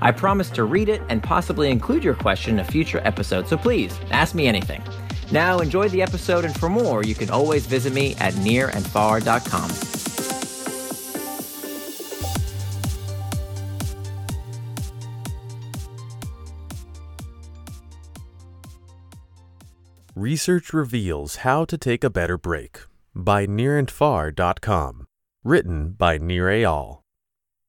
I promise to read it and possibly include your question in a future episode, so please ask me anything. Now, enjoy the episode, and for more, you can always visit me at nirandfar.com. Research reveals how to take a better break by nirandfar.com. Written by Nir Eyal.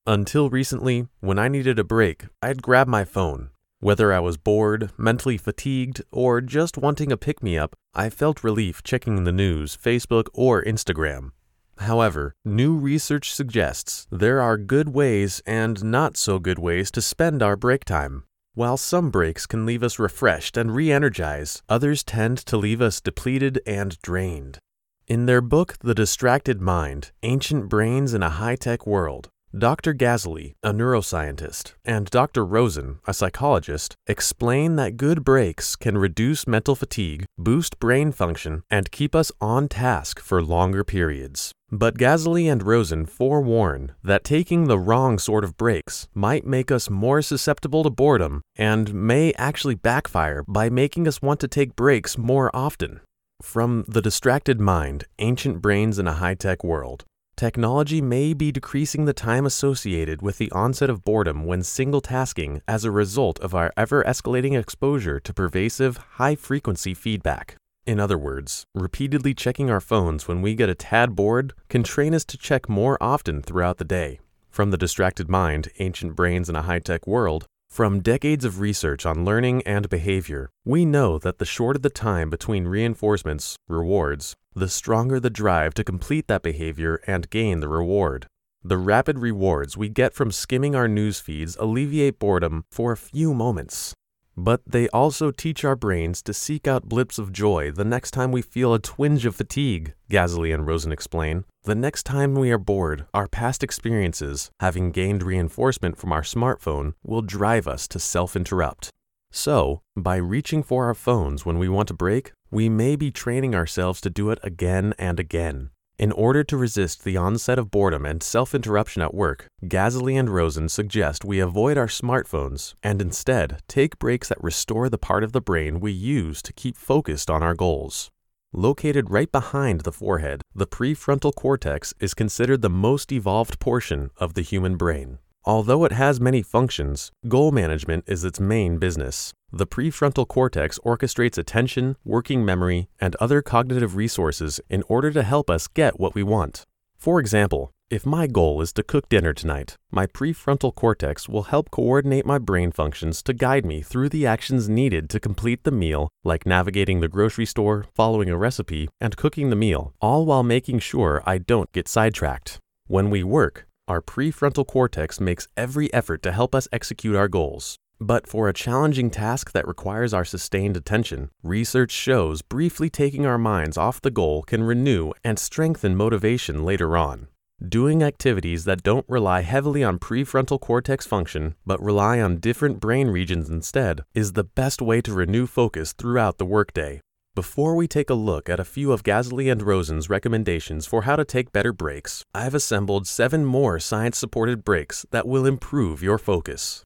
Until recently, when I needed a break, I'd grab my phone. Whether I was bored, mentally fatigued, or just wanting a pick me up, I felt relief checking the news, Facebook, or Instagram. However, new research suggests there are good ways and not so good ways to spend our break time. While some breaks can leave us refreshed and re energized, others tend to leave us depleted and drained. In their book, The Distracted Mind Ancient Brains in a High Tech World, Dr. Gazzaley, a neuroscientist, and Dr. Rosen, a psychologist, explain that good breaks can reduce mental fatigue, boost brain function, and keep us on task for longer periods. But Gazzaley and Rosen forewarn that taking the wrong sort of breaks might make us more susceptible to boredom and may actually backfire by making us want to take breaks more often. From The Distracted Mind Ancient Brains in a High Tech World, Technology may be decreasing the time associated with the onset of boredom when single tasking as a result of our ever escalating exposure to pervasive, high frequency feedback. In other words, repeatedly checking our phones when we get a tad bored can train us to check more often throughout the day. From the distracted mind, ancient brains in a high tech world, from decades of research on learning and behavior, we know that the shorter the time between reinforcements, rewards, the stronger the drive to complete that behavior and gain the reward. The rapid rewards we get from skimming our news feeds alleviate boredom for a few moments. But they also teach our brains to seek out blips of joy the next time we feel a twinge of fatigue, Gazzaley and Rosen explain. The next time we are bored, our past experiences, having gained reinforcement from our smartphone, will drive us to self interrupt. So, by reaching for our phones when we want to break, we may be training ourselves to do it again and again. In order to resist the onset of boredom and self interruption at work, Gazzaley and Rosen suggest we avoid our smartphones and instead take breaks that restore the part of the brain we use to keep focused on our goals. Located right behind the forehead, the prefrontal cortex is considered the most evolved portion of the human brain. Although it has many functions, goal management is its main business. The prefrontal cortex orchestrates attention, working memory, and other cognitive resources in order to help us get what we want. For example, if my goal is to cook dinner tonight, my prefrontal cortex will help coordinate my brain functions to guide me through the actions needed to complete the meal, like navigating the grocery store, following a recipe, and cooking the meal, all while making sure I don't get sidetracked. When we work, our prefrontal cortex makes every effort to help us execute our goals. But for a challenging task that requires our sustained attention, research shows briefly taking our minds off the goal can renew and strengthen motivation later on. Doing activities that don't rely heavily on prefrontal cortex function, but rely on different brain regions instead, is the best way to renew focus throughout the workday. Before we take a look at a few of Gazzaley and Rosen's recommendations for how to take better breaks, I've assembled seven more science supported breaks that will improve your focus.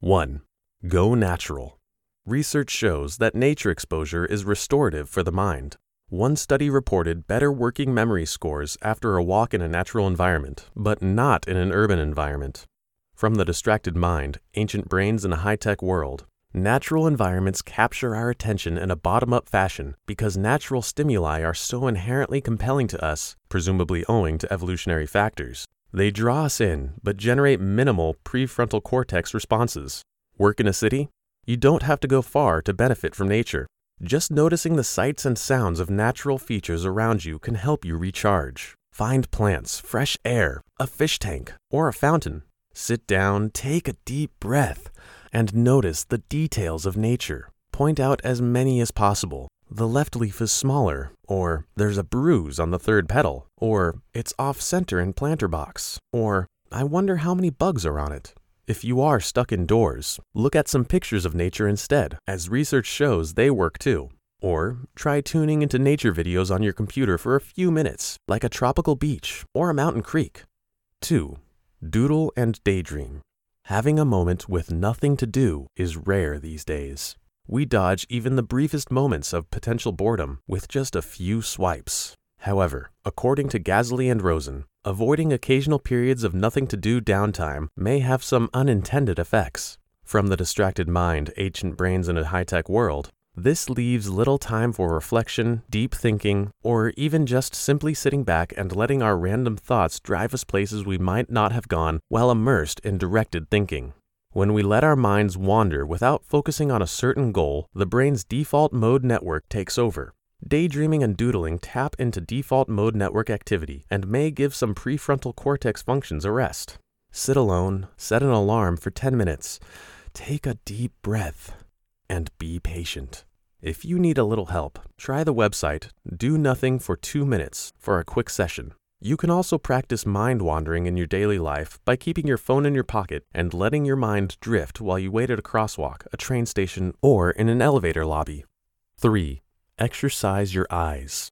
1. Go natural. Research shows that nature exposure is restorative for the mind. One study reported better working memory scores after a walk in a natural environment, but not in an urban environment. From the distracted mind, ancient brains in a high tech world, Natural environments capture our attention in a bottom up fashion because natural stimuli are so inherently compelling to us, presumably owing to evolutionary factors. They draw us in, but generate minimal prefrontal cortex responses. Work in a city? You don't have to go far to benefit from nature. Just noticing the sights and sounds of natural features around you can help you recharge. Find plants, fresh air, a fish tank, or a fountain. Sit down, take a deep breath and notice the details of nature. point out as many as possible. The left leaf is smaller, or there's a bruise on the third petal, or it's off center in planter box, or I wonder how many bugs are on it. If you are stuck indoors, look at some pictures of nature instead, as research shows they work too. Or try tuning into nature videos on your computer for a few minutes, like a tropical beach or a mountain creek. 2. Doodle and daydream. Having a moment with nothing to do is rare these days. We dodge even the briefest moments of potential boredom with just a few swipes. However, according to Gazzaley and Rosen, avoiding occasional periods of nothing to do downtime may have some unintended effects. From the distracted mind, ancient brains in a high tech world, this leaves little time for reflection, deep thinking, or even just simply sitting back and letting our random thoughts drive us places we might not have gone while immersed in directed thinking. When we let our minds wander without focusing on a certain goal, the brain's default mode network takes over. Daydreaming and doodling tap into default mode network activity and may give some prefrontal cortex functions a rest. Sit alone, set an alarm for 10 minutes, take a deep breath, and be patient. If you need a little help, try the website Do Nothing for 2 Minutes for a quick session. You can also practice mind wandering in your daily life by keeping your phone in your pocket and letting your mind drift while you wait at a crosswalk, a train station, or in an elevator lobby. 3. Exercise your eyes.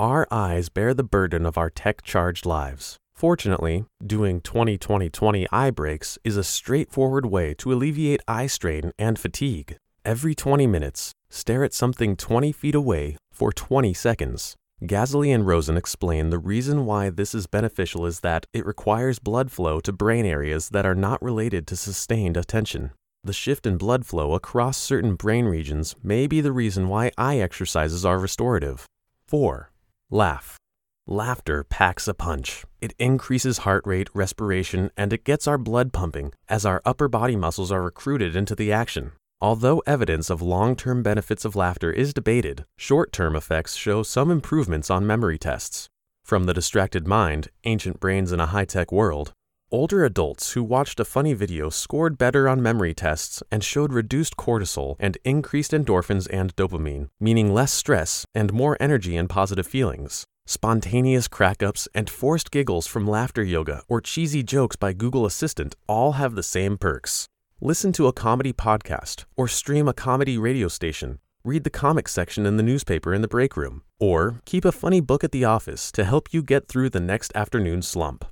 Our eyes bear the burden of our tech charged lives. Fortunately, doing 20 20 20 eye breaks is a straightforward way to alleviate eye strain and fatigue. Every 20 minutes, stare at something 20 feet away for 20 seconds. Gazzaley and Rosen explain the reason why this is beneficial is that it requires blood flow to brain areas that are not related to sustained attention. The shift in blood flow across certain brain regions may be the reason why eye exercises are restorative. 4. Laugh. Laughter packs a punch. It increases heart rate, respiration, and it gets our blood pumping as our upper body muscles are recruited into the action. Although evidence of long term benefits of laughter is debated, short term effects show some improvements on memory tests. From the distracted mind, ancient brains in a high tech world, older adults who watched a funny video scored better on memory tests and showed reduced cortisol and increased endorphins and dopamine, meaning less stress and more energy and positive feelings. Spontaneous crack ups and forced giggles from laughter yoga or cheesy jokes by Google Assistant all have the same perks. Listen to a comedy podcast, or stream a comedy radio station. Read the comics section in the newspaper in the break room, or keep a funny book at the office to help you get through the next afternoon slump.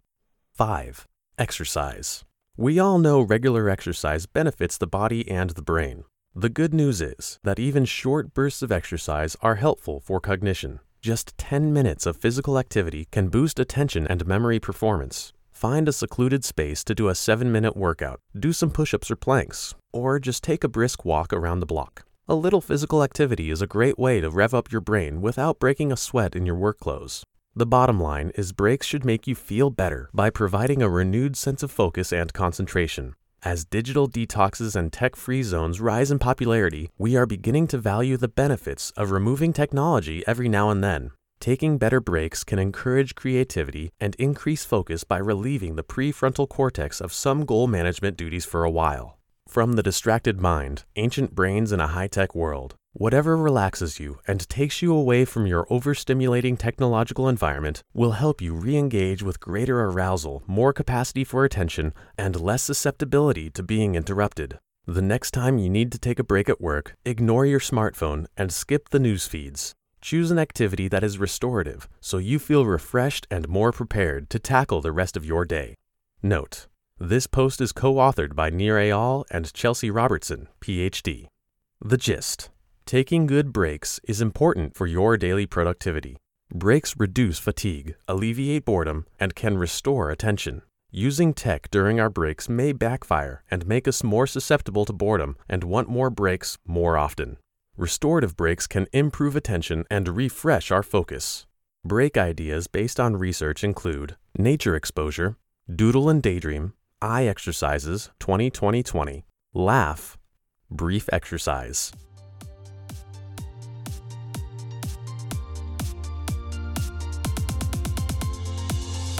5. Exercise. We all know regular exercise benefits the body and the brain. The good news is that even short bursts of exercise are helpful for cognition. Just 10 minutes of physical activity can boost attention and memory performance. Find a secluded space to do a 7 minute workout, do some push ups or planks, or just take a brisk walk around the block. A little physical activity is a great way to rev up your brain without breaking a sweat in your work clothes. The bottom line is breaks should make you feel better by providing a renewed sense of focus and concentration. As digital detoxes and tech free zones rise in popularity, we are beginning to value the benefits of removing technology every now and then. Taking better breaks can encourage creativity and increase focus by relieving the prefrontal cortex of some goal management duties for a while. From the distracted mind, ancient brains in a high tech world, whatever relaxes you and takes you away from your overstimulating technological environment will help you re engage with greater arousal, more capacity for attention, and less susceptibility to being interrupted. The next time you need to take a break at work, ignore your smartphone and skip the news feeds. Choose an activity that is restorative so you feel refreshed and more prepared to tackle the rest of your day. Note, this post is co authored by Nir Eyal and Chelsea Robertson, PhD. The gist Taking good breaks is important for your daily productivity. Breaks reduce fatigue, alleviate boredom, and can restore attention. Using tech during our breaks may backfire and make us more susceptible to boredom and want more breaks more often. Restorative breaks can improve attention and refresh our focus. Break ideas based on research include nature exposure, doodle and daydream, eye exercises 20 20 20, laugh, brief exercise.